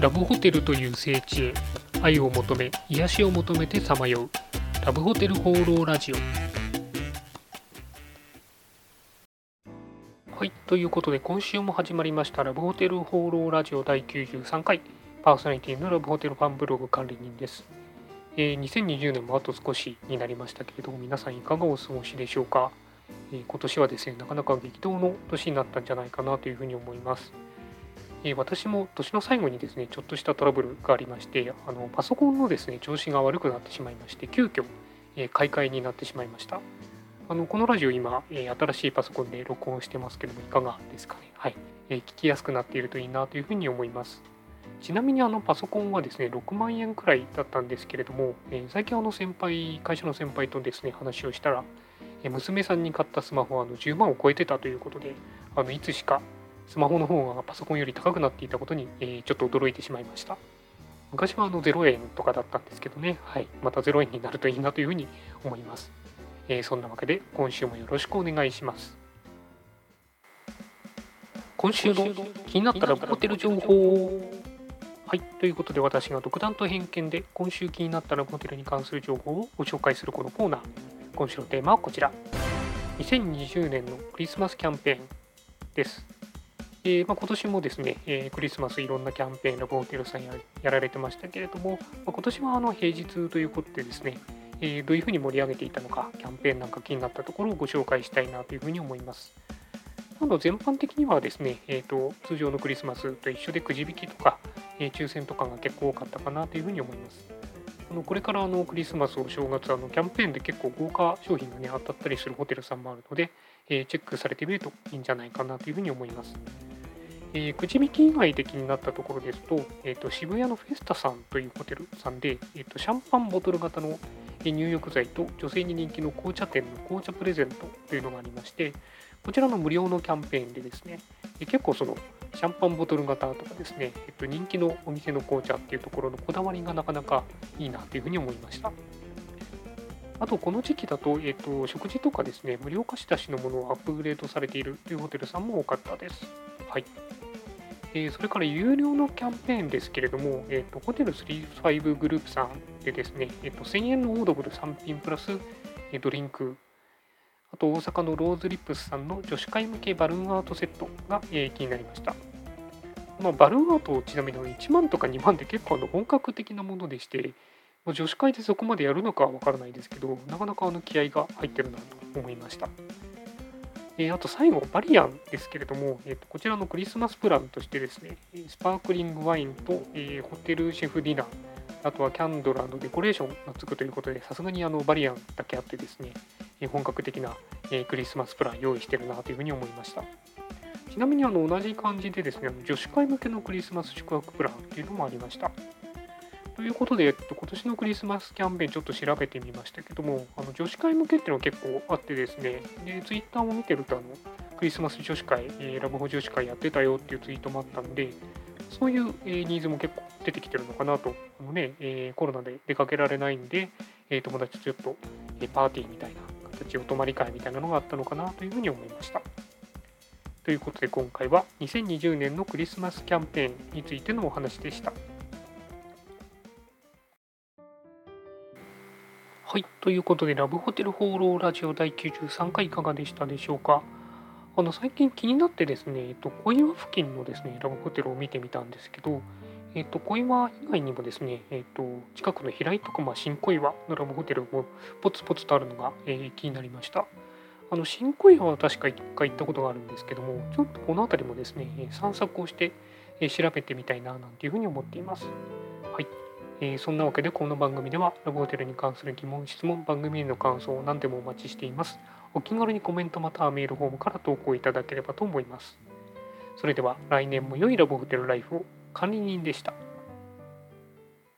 ラブホテルという聖地へ愛を求め癒しを求めてさまよう。ラブホテル放浪ラジオ。はいということで今週も始まりましたラブホテル放浪ラジオ第93回。パーソナリティのラブホテルファンブログ管理人です、えー2020年もあと少しになりましたけれども皆さんいかがお過ごしでしょうか、えー今年はですねなかなか激動の年になったんじゃないかなというふうに思います。え私も年の最後にですねちょっとしたトラブルがありましてあのパソコンのですね調子が悪くなってしまいまして急遽、え買い替えになってしまいました。あのこのラジオ今、え新しいパソコンで録音してますけどもいかがですかね？はい、え聞きやすくなっているといいなというふうに思います。ちなみにあのパソコンはですね6万円くらいだったんですけれども、え最近あの先輩会社の先輩とですね話をしたら娘さんに買ったスマホはあの10万を超えてたということであのいつしかスマホの方がパソコンより高くなっていたことに、えーちょっと驚いてしまいました。昔はあの0円とかだったんですけどね、はい、また0円になるといいなというふうに思います。えーそんなわけで今週もよろしくお願いします。今週の気になったらホテル情報はい、ということで私が独断と偏見で今週気になったらホテルに関する情報をご紹介するこのコーナー。今週のテーマはこちら。2020年のクリスマスキャンペーンです。えーまあ、今年もですね、えークリスマスいろんなキャンペーンラブホテルさんややられてましたけれども、まあ、今年はあの平日ということでですね、えーどういうふうに盛り上げていたのか、キャンペーンなんか気になったところをご紹介したいなというふうに思います。なの全般的にはですね、えーと、通常のクリスマスと一緒でくじ引きとか、えー抽選とかが結構多かったかなというふうに思います。あのこれからあのクリスマス、お正月あのキャンペーンで結構豪華商品が、ね、当たったりするホテルさんもあるので、えチェックされてみるといいんじゃないかなというふうに思います。えーくじ引き以外で気になったところですと,、えーと渋谷のフェスタさんというホテルさんで、えーとシャンパンボトル型の入浴剤と女性に人気の紅茶店の紅茶プレゼントというのがありましてこちらの無料のキャンペーンでですねえー結構そのシャンパンボトル型とかですね、えっと人気のお店の紅茶っていうところのこだわりがなかなかいいなというふうに思いました。あと、この時期だと、えっと、食事とかですね、無料貸し出しのものをアップグレードされているというホテルさんも多かったです。はい。えそれから有料のキャンペーンですけれども、えっとホテル35グループさんでですね、えっと1000円のオードブル3品プラスえードリンク、あと大阪のローズリップスさんの女子会向けバルーンアートセットが、えー気になりました。まあ、バルーンアートちなみに1万とか2万って結構あの本格的なものでして、まあ女子会でそこまでやるのかはわからないですけど、なかなかあの気合が入ってるなと思いました。えあと最後、バリアンですけれども、えーとこちらのクリスマスプランとしてですね、スパークリングワインと、えーホテルシェフディナー、あとはキャンドルデコレーションがつくということで、さすがにあのバリアンだけあってですね、え本格的な、えクリスマスプラン用意してるなというふうに思いました。ちなみにあの同じ感じでですね、女子会向けのクリスマス宿泊プランっていうのもありました。ということで、えっと、今年のクリスマスキャンペーンちょっと調べてみましたけども、あの女子会向けっていうのは結構あってですね、で、ツイッターを見てるとあの、クリスマス女子会、えーラブホ女子会やってたよっていうツイートもあったんで、そういう、えーニーズも結構出てきてるのかなと、あのね、えーコロナで出かけられないんで、えー友達とちょっと、えパーティーみたいな形、お泊まり会みたいなのがあったのかなというふうに思いました。ということで今回は2020年のクリスマスキャンペーンについてのお話でした。はい、ということでラブホテル放浪ラジオ第93回いかがでしたでしょうか？あの最近気になってですね、えっと、小岩付近のですね、ラブホテルを見てみたんですけど、えっと、小岩以外にもですね、えっと、近くの平井とか、まあ、新小岩のラブホテルもポツポツとあるのが、えー気になりました。あの新小岩は確か1回行ったことがあるんですけども、ちょっとこの辺りもですね、散策をして、調べてみたいななんていうふうに思っています。はい。えーそんなわけでこの番組ではラブホテルに関する疑問、質問、番組への感想を何でもお待ちしています。お気軽にコメントまたはメールフォームから投稿いただければと思います。それでは来年も良いラブホテルライフを管理人でした。